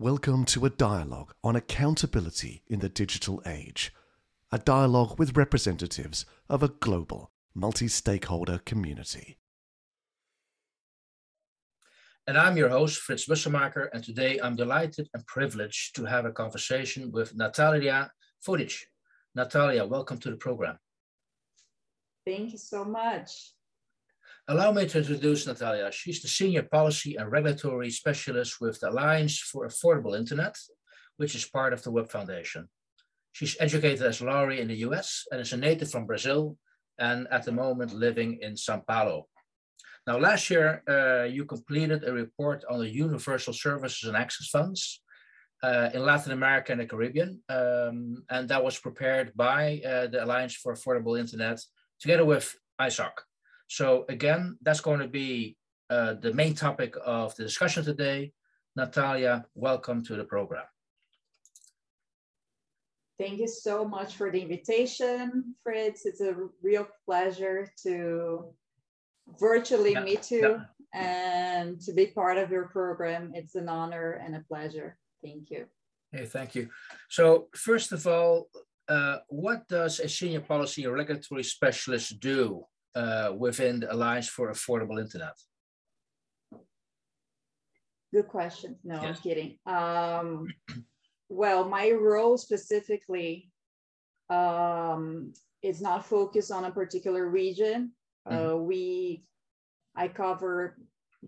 Welcome to a dialogue on accountability in the digital age. A dialogue with representatives of a global, multi stakeholder community. And I'm your host, Fritz Bussemaker, and today I'm delighted and privileged to have a conversation with Natalia Foditsch. Natalia, welcome to the program. Thank you so much. Allow me to introduce Natalia. She's the Senior Policy and Regulatory Specialist with the Alliance for Affordable Internet, which is part of the Web Foundation. She's educated as Laurie in the US and is a native from Brazil and at the moment living in Sao Paulo. Now, last year, uh, you completed a report on the Universal Services and Access Funds uh, in Latin America and the Caribbean, um, and that was prepared by uh, the Alliance for Affordable Internet together with ISOC. So again, that's going to be uh, the main topic of the discussion today. Natalia, welcome to the program. Thank you so much for the invitation, Fritz. It's a real pleasure to virtually yeah, meet you yeah. and to be part of your program. It's an honor and a pleasure. Thank you. Hey, thank you. So first of all, uh, what does a senior policy or regulatory specialist do uh, within the Alliance for Affordable Internet? Good question. No, yes. I'm kidding. Um, well, my role specifically um, is not focused on a particular region. Uh, mm-hmm. Uh, we, I cover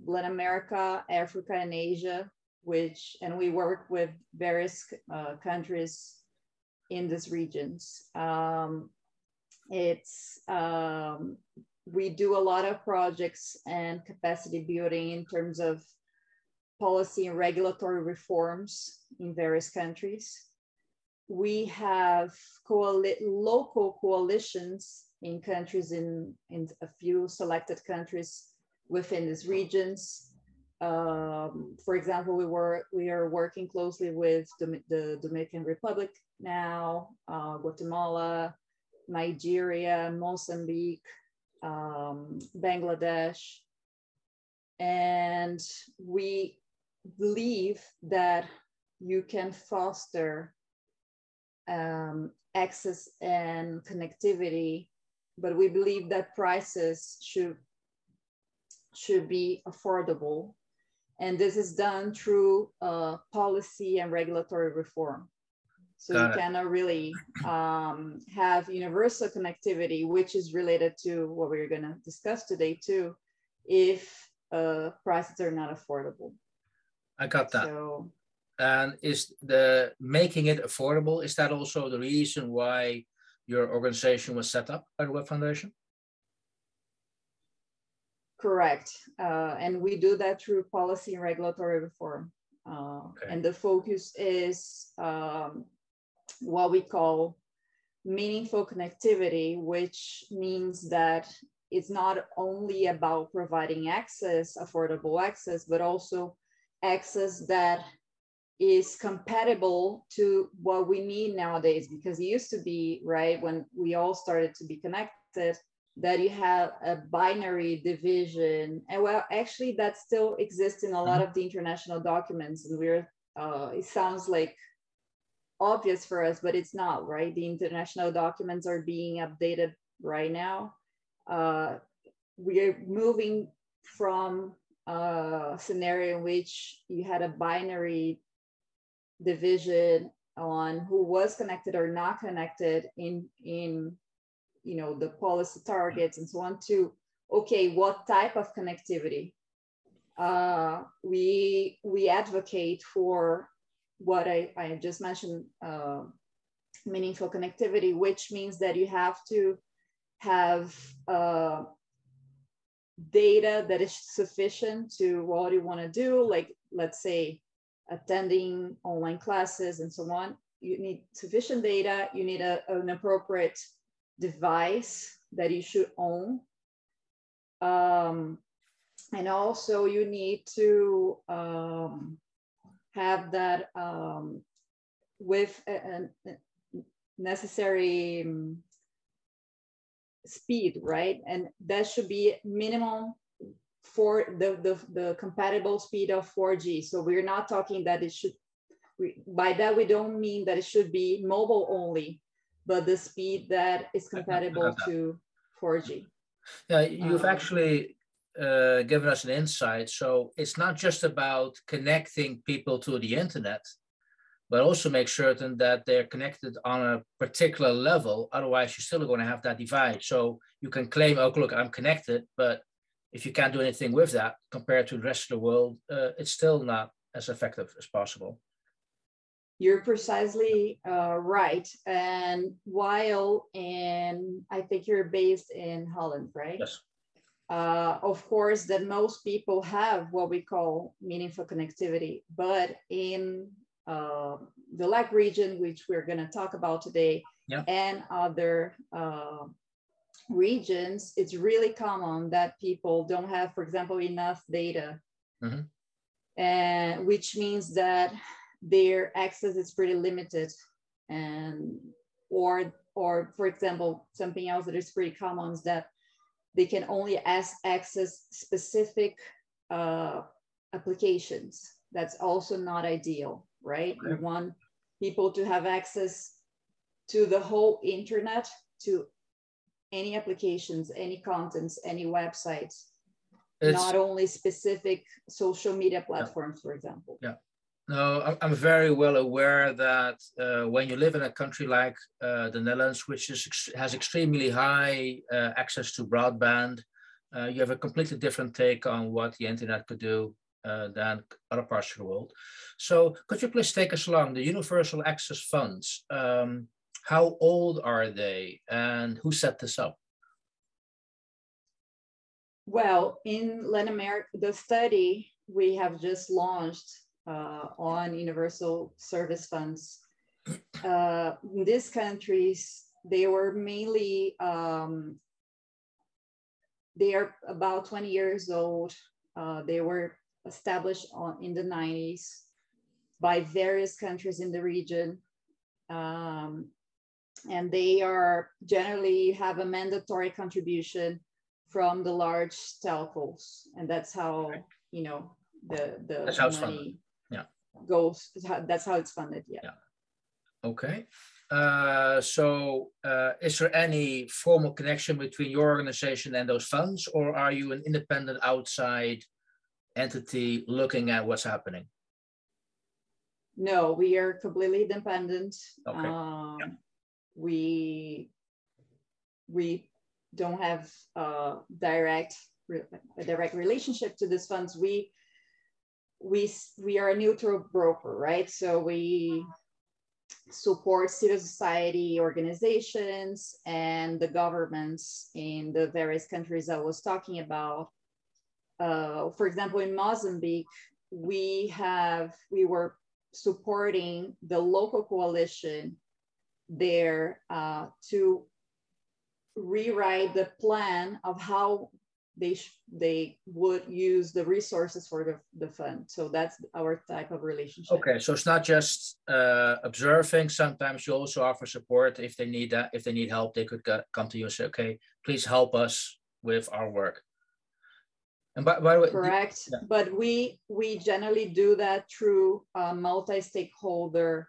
Latin America, Africa, and Asia, which, and we work with various uh, countries in these regions. Um, it's um, we do a lot of projects and capacity building in terms of policy and regulatory reforms in various countries. We have local coalitions in countries in, in a few selected countries within these regions. Um, for example, we were we are working closely with the, the Dominican Republic now, uh, Guatemala, Nigeria, Mozambique, um, Bangladesh. And we believe that you can foster um, access and connectivity, but we believe that prices should, should be affordable. And this is done through uh, policy and regulatory reform. So Got you it. cannot really um, have universal connectivity, which is related to what we're going to discuss today too, if uh, prices are not affordable. I got that. So, and is the making it affordable, is that also the reason why your organization was set up by the Web Foundation? Correct. Uh, and we do that through policy and regulatory reform. Uh, okay. And the focus is um, what we call meaningful connectivity, which means that it's not only about providing access, affordable access, but also access that is compatible to what we need nowadays. Because it used to be, right, when we all started to be connected, that you have a binary division. And well, actually, that still exists in a lot mm-hmm. of the international documents. And we're, uh, it sounds like obvious for us, but it's not, right? The international documents are being updated right now. Uh, we are moving from a scenario in which you had a binary division on who was connected or not connected in in you know the policy targets and so on to okay what type of connectivity uh, we we advocate for what I, I just mentioned, uh, meaningful connectivity, which means that you have to have uh, data that is sufficient to what you want to do, like let's say attending online classes and so on. You need sufficient data, you need a, an appropriate device that you should own. Um, and also you need to um, have that um, with a, a necessary um, speed, right? And that should be minimum for the, the, the compatible speed of 4G. So we're not talking that it should we, by that we don't mean that it should be mobile only, but the speed that is compatible to 4G. Yeah, you've um, actually uh, given us an insight. So it's not just about connecting people to the internet, but also make certain that they're connected on a particular level. Otherwise, you're still going to have that divide. So you can claim, oh, look, I'm connected, but if you can't do anything with that compared to the rest of the world, uh, it's still not as effective as possible. You're precisely uh, right. And while in, I think you're based in Holland, right? Yes. Uh, of course, that most people have what we call meaningful connectivity, but in uh, the LAC region, which we're going to talk about today, and other uh, regions, it's really common that people don't have, for example, enough data, mm-hmm. and which means that their access is pretty limited, and or or for example, something else that is pretty common is that they can only ask, access specific uh, applications. That's also not ideal, right? You want people to have access to the whole internet, to any applications, any contents, any websites, it's, not only specific social media platforms, yeah. for example. Yeah. No, I'm very well aware that uh, when you live in a country like uh, the Netherlands, which is, has extremely high uh, access to broadband, uh, you have a completely different take on what the internet could do uh, than other parts of the world. So could you please take us along the Universal Access Funds? Um, how old are they and who set this up? Well, in Latin America, the study we have just launched uh, on universal service funds. Uh, in these countries, they were mainly, um, they are about 20 years old. Uh, they were established on, in the 90s by various countries in the region. Um, and they are generally have a mandatory contribution from the large telcos and that's how you know the the that's how it's funded. yeah goes that's how it's funded yeah, yeah. okay uh, so uh, is there any formal connection between your organization and those funds or are you an independent outside entity looking at what's happening no we are completely independent okay. Um, yeah we we don't have a direct a direct relationship to these funds. We we we are a neutral broker, right? So we support civil society organizations and the governments in the various countries I was talking about. Uh, for example, in Mozambique, we have we were supporting the local coalition there uh, to rewrite the plan of how they they would use the resources for the, the fund. So that's our type of relationship. Okay, so it's not just uh, observing. Sometimes you also offer support if they need that. If they need help, they could get, come to you and say, "Okay, please help us with our work." And by, by the way, correct. Yeah. But we we generally do that through a multi-stakeholder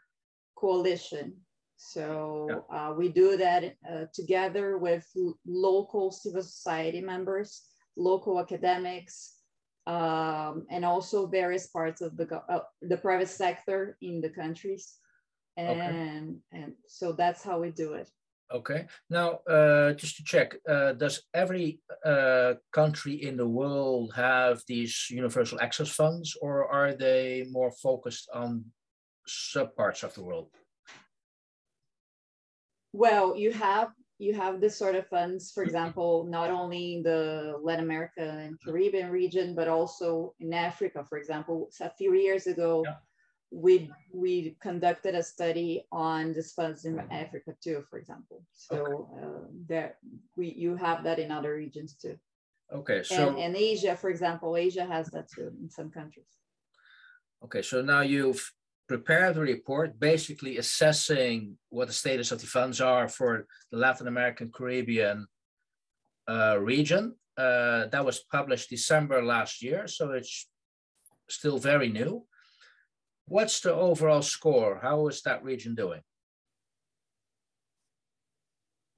coalition. So yeah. uh, we do that uh, together with local civil society members, local academics, um, and also various parts of the uh, the private sector in the countries, and okay. and so that's how we do it. Okay. Now, uh, just to check, uh, does every uh, country in the world have these universal access funds, or are they more focused on subparts of the world? Well, you have you have this sort of funds, for example, not only in the Latin America and Caribbean region, but also in Africa, for example. So a few years ago, yeah. we we conducted a study on these funds in Africa too, for example. So okay. uh, there we you have that in other regions too. Okay, so and, and Asia, for example, Asia has that too in some countries. Okay, so now you've prepared a report basically assessing what the status of the funds are for the Latin American Caribbean uh, region. Uh, that was published December last year, so it's still very new. what's the overall score? How is that region doing?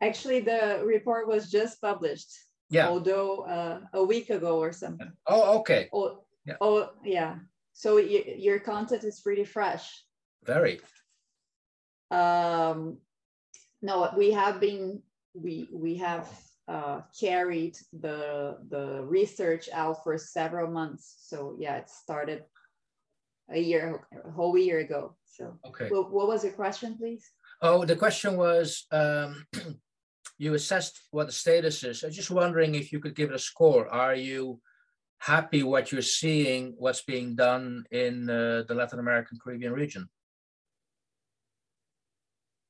Actually, the report was just published. Yeah. Although uh, a week ago or something. Oh, okay. Oh, yeah. Oh, yeah. So your content is pretty fresh. Very. Um, no, we have been we we have uh, carried the the research out for several months. So yeah, it started a year, a whole year ago. So okay. What, what was your question, please? Oh, the question was um, you assessed what the status is. I'm just wondering if you could give it a score. Are you happy what you're seeing, what's being done in uh, the Latin American Caribbean region?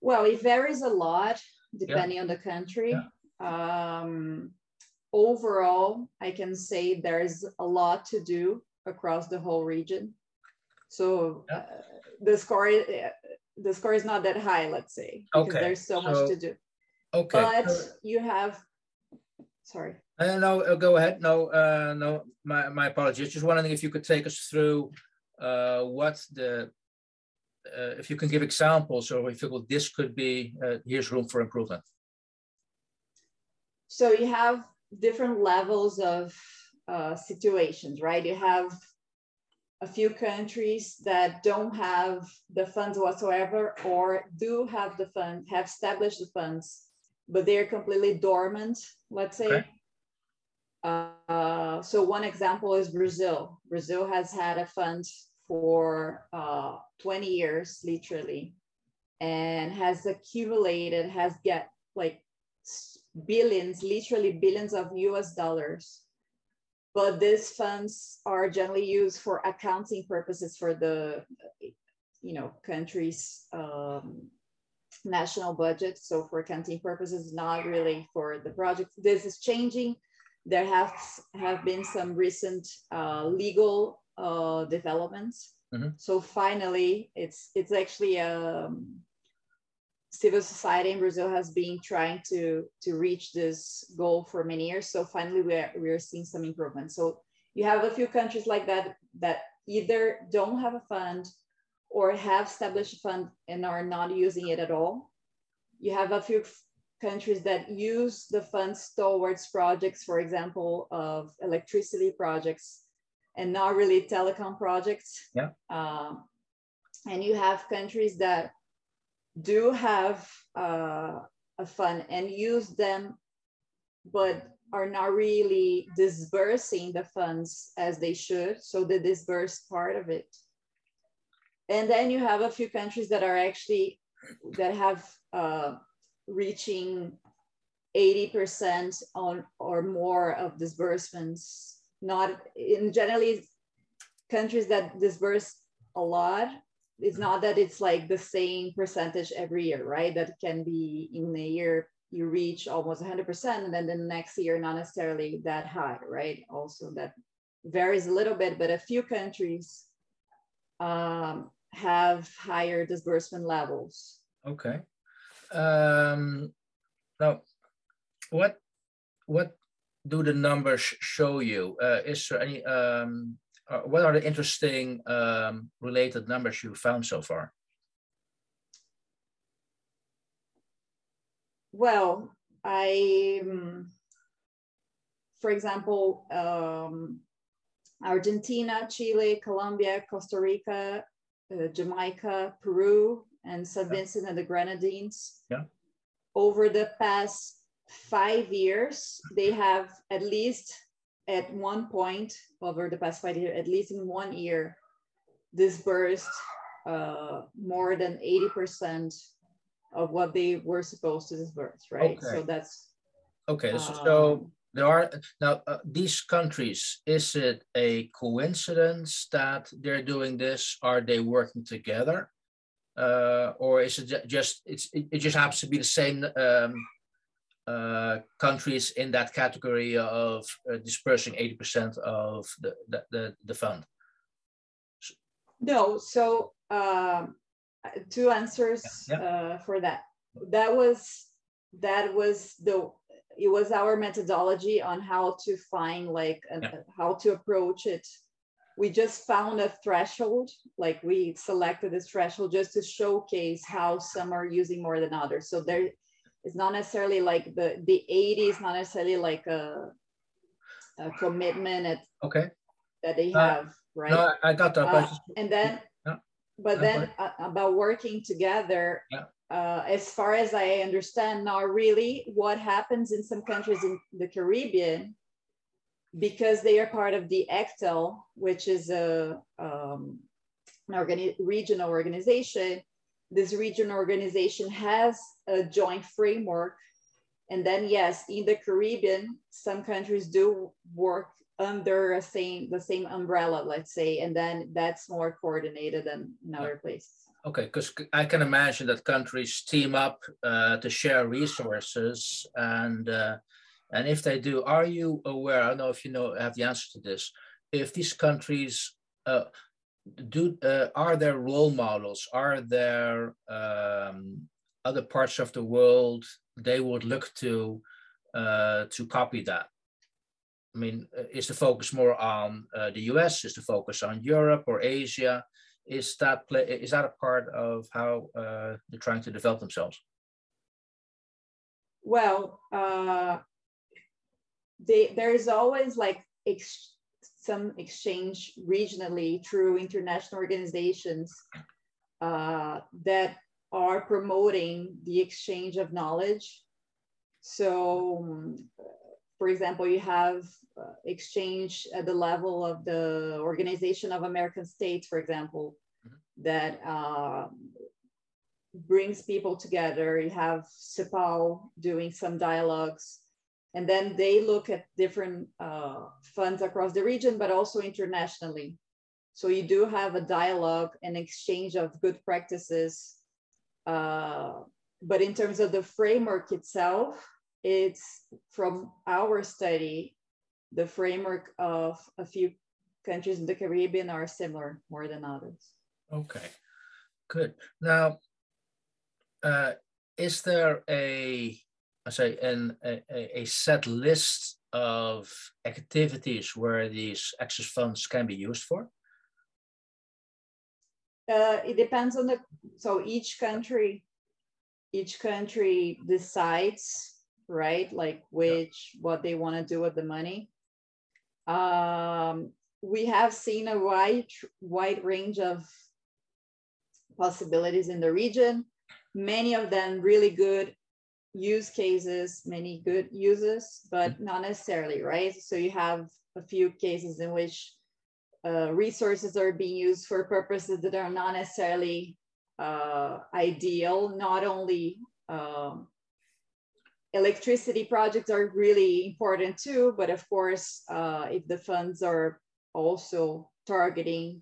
Well, it varies a lot depending yeah. on the country. Yeah. Um, overall, I can say there's a lot to do across the whole region. So yeah. uh, the score, uh, the score is not that high, let's say, because okay. there's so, so, much to do. Okay. But you have, sorry. Uh, no, uh, go ahead. No, uh, no, my, my apologies. Just wondering if you could take us through uh, what the, uh, if you can give examples or if you feel this could be, uh, here's room for improvement. So you have different levels of uh, situations, right? You have a few countries that don't have the funds whatsoever or do have the fund, have established the funds, but they're completely dormant, let's say. Okay. Uh, so one example is Brazil. Brazil has had a fund for uh, 20 years, literally, and has accumulated, has get like billions, literally billions of US dollars. But these funds are generally used for accounting purposes for the, you know, country's um, national budget. So for accounting purposes, not really for the project. This is changing there have have been some recent uh, legal uh, developments. Mm-hmm. So finally, it's it's actually a um, civil society in Brazil has been trying to to reach this goal for many years. So finally, we're we're seeing some improvement. So you have a few countries like that that either don't have a fund or have established a fund and are not using it at all. You have a few countries that use the funds towards projects, for example, of electricity projects and not really telecom projects. Yeah. Um, and you have countries that do have uh, a fund and use them, but are not really disbursing the funds as they should. So the disbursed part of it. And then you have a few countries that are actually that have uh, reaching 80% on or more of disbursements, not in generally countries that disburse a lot. It's not that it's like the same percentage every year, right? That can be in a year you reach almost 100%, and then the next year, not necessarily that high, right? Also, that varies a little bit, but a few countries um, have higher disbursement levels. Okay. Um, now, what what do the numbers show you? Uh, is there any? Um, uh, what are the interesting um, related numbers you found so far? Well, I, um, for example, um, Argentina, Chile, Colombia, Costa Rica, uh, Jamaica, Peru, and St. Vincent and the Grenadines. Yeah. Over the past five years, they have at least at one point over the past five years, at least in one year, disbursed uh, more than 80% of what they were supposed to disburse, right? Okay. So that's okay. Um, so there are now uh, these countries. Is it a coincidence that they're doing this? Are they working together? uh, or is it just it's it, just happens to be the same um, uh, countries in that category of uh, dispersing 80% of the, the, the, the fund? No, so um, two answers yeah. Yeah. Uh, for that. That was that was the it was our methodology on how to find like an, yeah. how to approach it we just found a threshold, like we selected this threshold just to showcase how some are using more than others. So there it's not necessarily like the the 80 is not necessarily like a, a commitment at, okay that they uh, have, uh, right? No, I got that. Uh, and then, yeah. but then uh, about working together, yeah. Uh, as far as I understand now, really what happens in some countries in the Caribbean because they are part of the ECTEL, which is a um, an organi- regional organization. This regional organization has a joint framework, and then yes, in the Caribbean, some countries do work under a same the same umbrella, let's say, and then that's more coordinated than in other places. Okay, because I can imagine that countries team up uh, to share resources and. Uh, and if they do, are you aware? I don't know if you know have the answer to this. If these countries uh, do, uh, are there role models? Are there um, other parts of the world they would look to uh, to copy that? I mean, uh, is the focus more on the US? Is the focus on Europe or Asia? Is that play, is that a part of how uh, they're trying to develop themselves? Well, they, there is always like ex some exchange regionally through international organizations uh, that are promoting the exchange of knowledge. So, for example, you have uh, exchange at the level of the Organization of American States, for example, mm-hmm. that uh, brings people together. You have CEPAL doing some dialogues and then they look at different uh, funds across the region, but also internationally. So you do have a dialogue and exchange of good practices. Uh, but in terms of the framework itself, it's from our study, the framework of a few countries in the Caribbean are similar more than others. Okay, good. Now, uh, is there a I say, an, a, a set list of activities where these access funds can be used for? Uh, it depends on the, so each country, each country decides, right? Like which, yeah. what they want to do with the money. Um, we have seen a wide, wide range of possibilities in the region, many of them really good use cases, many good uses, but mm-hmm. not necessarily, right? So you have a few cases in which uh, resources are being used for purposes that are not necessarily uh, ideal. Not only um, electricity projects are really important too, but of course, uh, if the funds are also targeting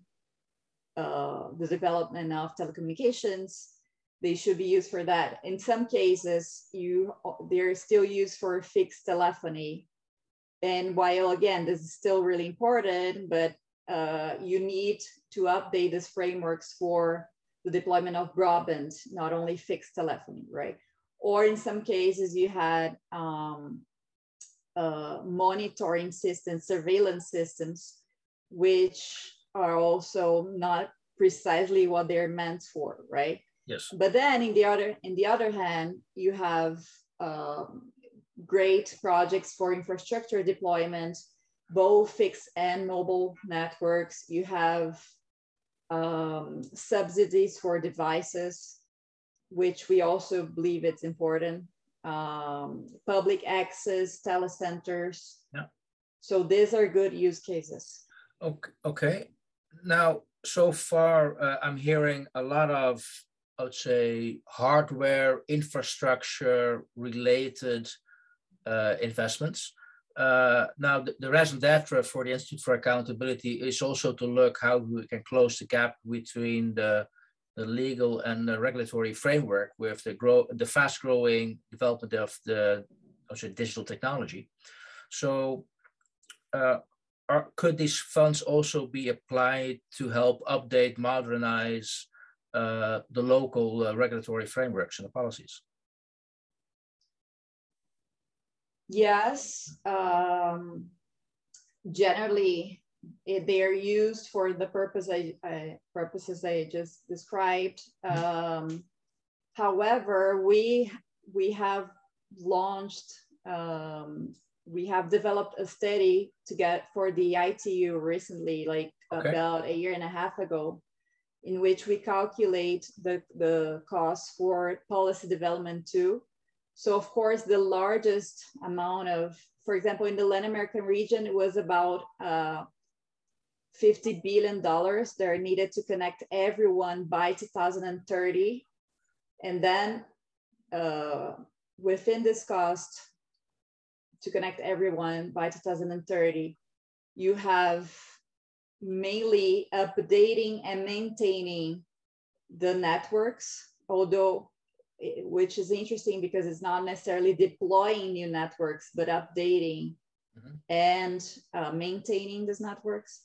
uh, the development of telecommunications, they should be used for that. In some cases, you they're still used for fixed telephony. And while again, this is still really important, but uh, you need to update these frameworks for the deployment of broadband, not only fixed telephony, right? Or in some cases, you had um, uh, monitoring systems, surveillance systems, which are also not precisely what they're meant for, right? Yes. But then in the other in the other hand, you have um, great projects for infrastructure deployment, both fixed and mobile networks. You have um, subsidies for devices, which we also believe it's important. Um, public access telecenters. Yeah. So these are good use cases. Okay. Okay. Now, so far, uh, I'm hearing a lot of I would say, hardware infrastructure related uh, investments. Uh, now, the, the raison d'etre for the Institute for Accountability is also to look how we can close the gap between the, the legal and the regulatory framework with the grow the fast growing development of the also digital technology. So, uh, are, could these funds also be applied to help update, modernize uh, the local uh, regulatory frameworks and the policies? Yes, um, generally it, they are used for the purpose I, I purposes I just described. Mm-hmm. Um, however, we we have launched um, we have developed a study to get for the ITU recently, like okay. about a year and a half ago, in which we calculate the, the cost for policy development too. So of course, the largest amount of, for example, in the Latin American region, it was about uh, $50 billion that are needed to connect everyone by 2030. And then uh, within this cost, to connect everyone by 2030. You have mainly updating and maintaining the networks, although which is interesting because it's not necessarily deploying new networks, but updating mm-hmm. and uh, maintaining these networks.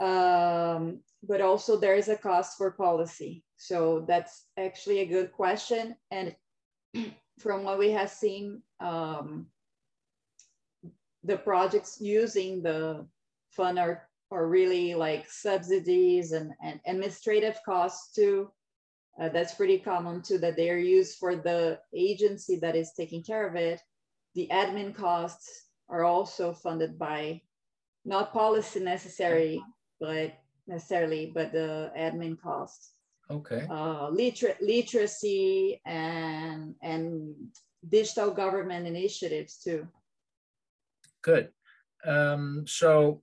Um, but also there is a cost for policy. So that's actually a good question. And from what we have seen, um, the projects using the fund are, are really like subsidies and, and administrative costs too. Uh, that's pretty common too, that they are used for the agency that is taking care of it. The admin costs are also funded by not policy necessary, but necessarily, but the admin costs. Okay. Uh, liter- literacy and and digital government initiatives too. Good. Um, so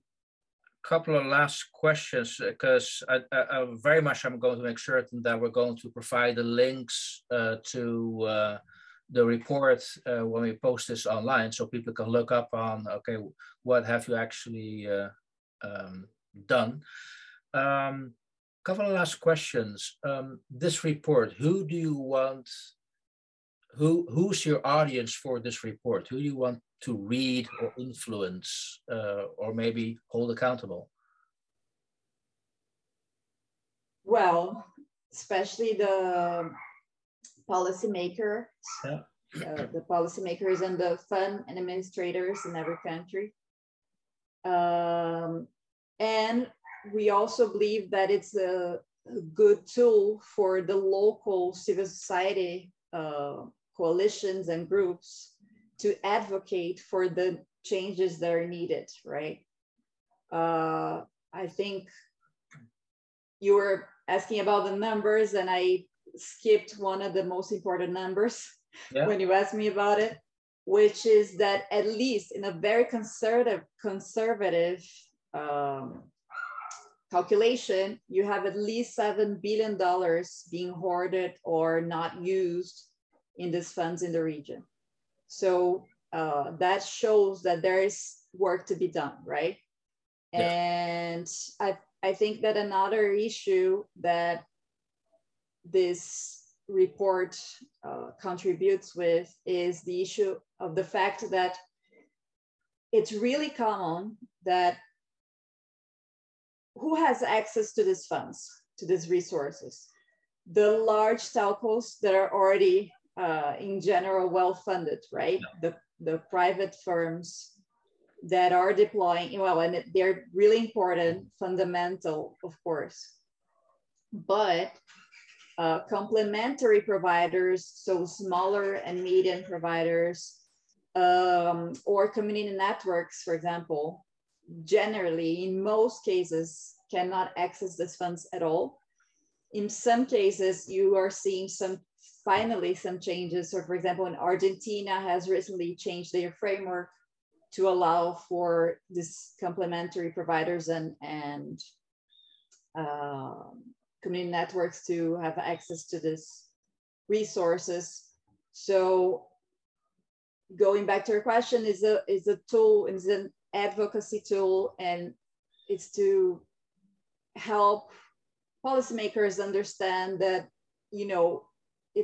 a couple of last questions because I, I, I, very much I'm going to make certain that we're going to provide the links uh, to uh, the report uh, when we post this online so people can look up on okay what have you actually uh, um, done um, couple of last questions um, this report who do you want who who's your audience for this report who do you want to read or influence uh, or maybe hold accountable? Well, especially the policymakers, yeah. uh, the policymakers and the fund and administrators in every country. Um, and we also believe that it's a, a, good tool for the local civil society uh, coalitions and groups to advocate for the changes that are needed, right? Uh, I think you were asking about the numbers, and I skipped one of the most important numbers yeah. when you asked me about it, which is that at least in a very conservative conservative um, calculation, you have at least seven billion dollars being hoarded or not used in these funds in the region. So uh, that shows that there is work to be done, right? Yeah. And I, I think that another issue that this report uh, contributes with is the issue of the fact that it's really common that who has access to these funds, to these resources? The large telcos that are already uh, in general well funded, right? Yeah. The the private firms that are deploying well, and they're really important, fundamental, of course. But uh, complementary providers, so smaller and medium providers, um, or community networks, for example, generally, in most cases, cannot access these funds at all. In some cases, you are seeing some finally some changes. So for example, in Argentina has recently changed their framework to allow for this complementary providers and, and uh, community networks to have access to this resources. So going back to your question is a, is a tool, is an advocacy tool and it's to help policymakers understand that, you know,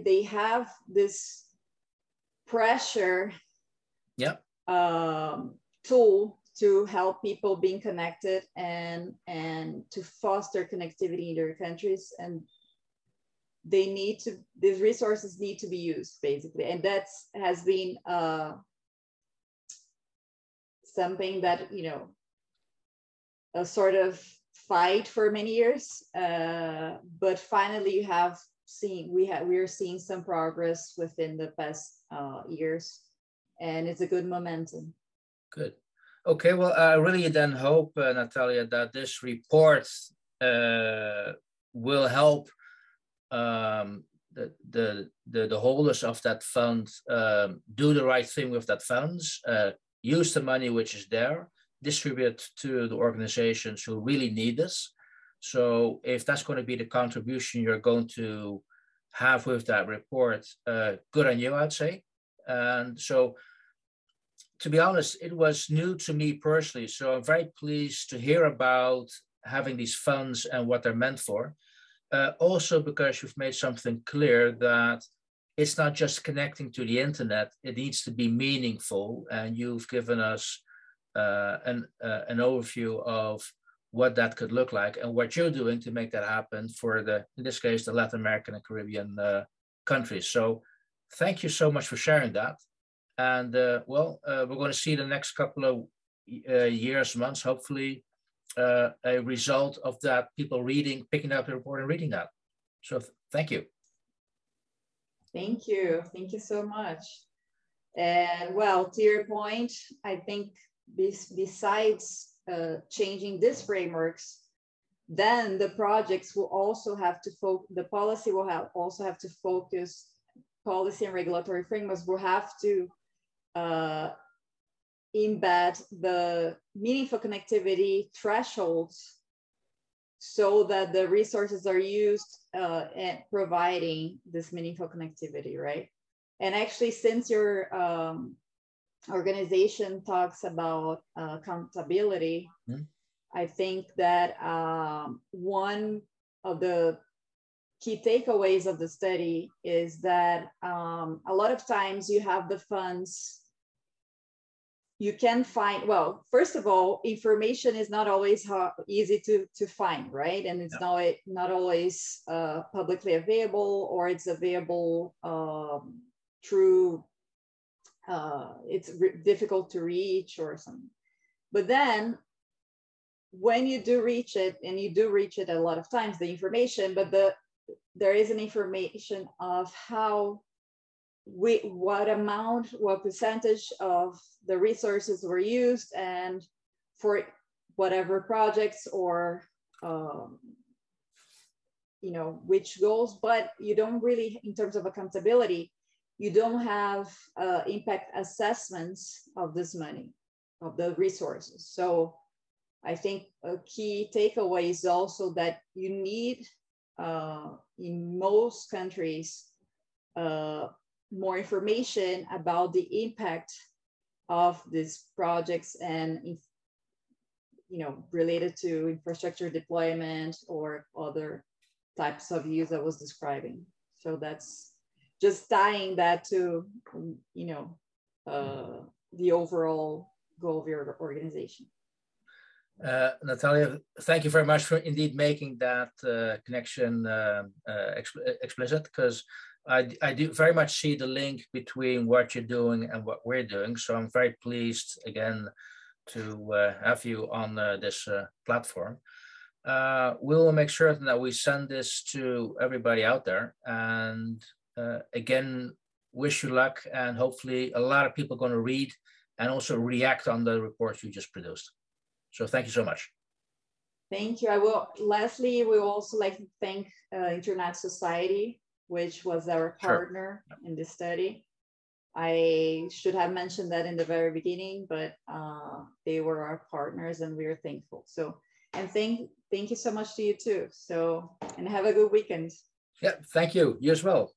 they have this pressure yeah. um, tool to help people being connected and and to foster connectivity in their countries and they need to these resources need to be used basically and that's has been uh, something that you know a sort of fight for many years, uh, but finally you have seen we have we are seeing some progress within the past uh, years, and it's a good momentum. Good. Okay. Well, I really then hope, uh, Natalia, that this report uh, will help um, the, the, the, the, holders of that fund um, do the right thing with that funds, uh, use the money which is there, distribute to the organizations who really need this. So if that's going to be the contribution you're going to have with that report, uh, good on you, I'd say. And so to be honest, it was new to me personally. So I'm very pleased to hear about having these funds and what they're meant for. Uh, also because you've made something clear that it's not just connecting to the internet, it needs to be meaningful. And you've given us uh, an, uh, an overview of what that could look like and what you're doing to make that happen for the, in this case, the Latin American and Caribbean uh, countries. So thank you so much for sharing that. And uh, well, uh, we're going to see the next couple of uh, years, months, hopefully, a result of that people reading, picking up the report and reading that. So th thank you. Thank you. Thank you so much. And well, to your point, I think this, besides uh, changing these frameworks, then the projects will also have to focus, the policy will have also have to focus, policy and regulatory frameworks will have to uh, embed the meaningful connectivity thresholds so that the resources are used uh, at providing this meaningful connectivity, right? And actually, since your um, organization talks about uh, accountability, mm-hmm. I think that um, one of the key takeaways of the study is that um, a lot of times you have the funds you can find well first of all information is not always how, easy to to find right? And it's not not always uh, publicly available or it's available um, through uh, it's re- difficult to reach or something but then when you do reach it and you do reach it a lot of times the information but the there is an information of how we, what amount, what percentage of the resources were used and for whatever projects or, um, you know, which goals, but you don't really, in terms of accountability, you don't have uh, impact assessments of this money, of the resources. So I think a key takeaway is also that you need, uh, in most countries, uh, more information about the impact of these projects and you know related to infrastructure deployment or other types of use I was describing. So that's just tying that to you know uh, the overall goal of your organization. Uh, Natalia, thank you very much for indeed making that uh, connection uh, uh explicit because I, I do very much see the link between what you're doing and what we're doing. So I'm very pleased again to uh, have you on uh, this uh, platform. Uh, we'll make certain that we send this to everybody out there. And uh, again, wish you luck. And hopefully a lot of people are going to read and also react on the report you just produced. So thank you so much. Thank you. I will, lastly, we also like to thank uh, Internet Society which was our partner sure. in the study. I should have mentioned that in the very beginning, but uh, they were our partners and we are thankful. So, and thank, thank you so much to you too. So, and have a good weekend. Yeah, thank you. You as well.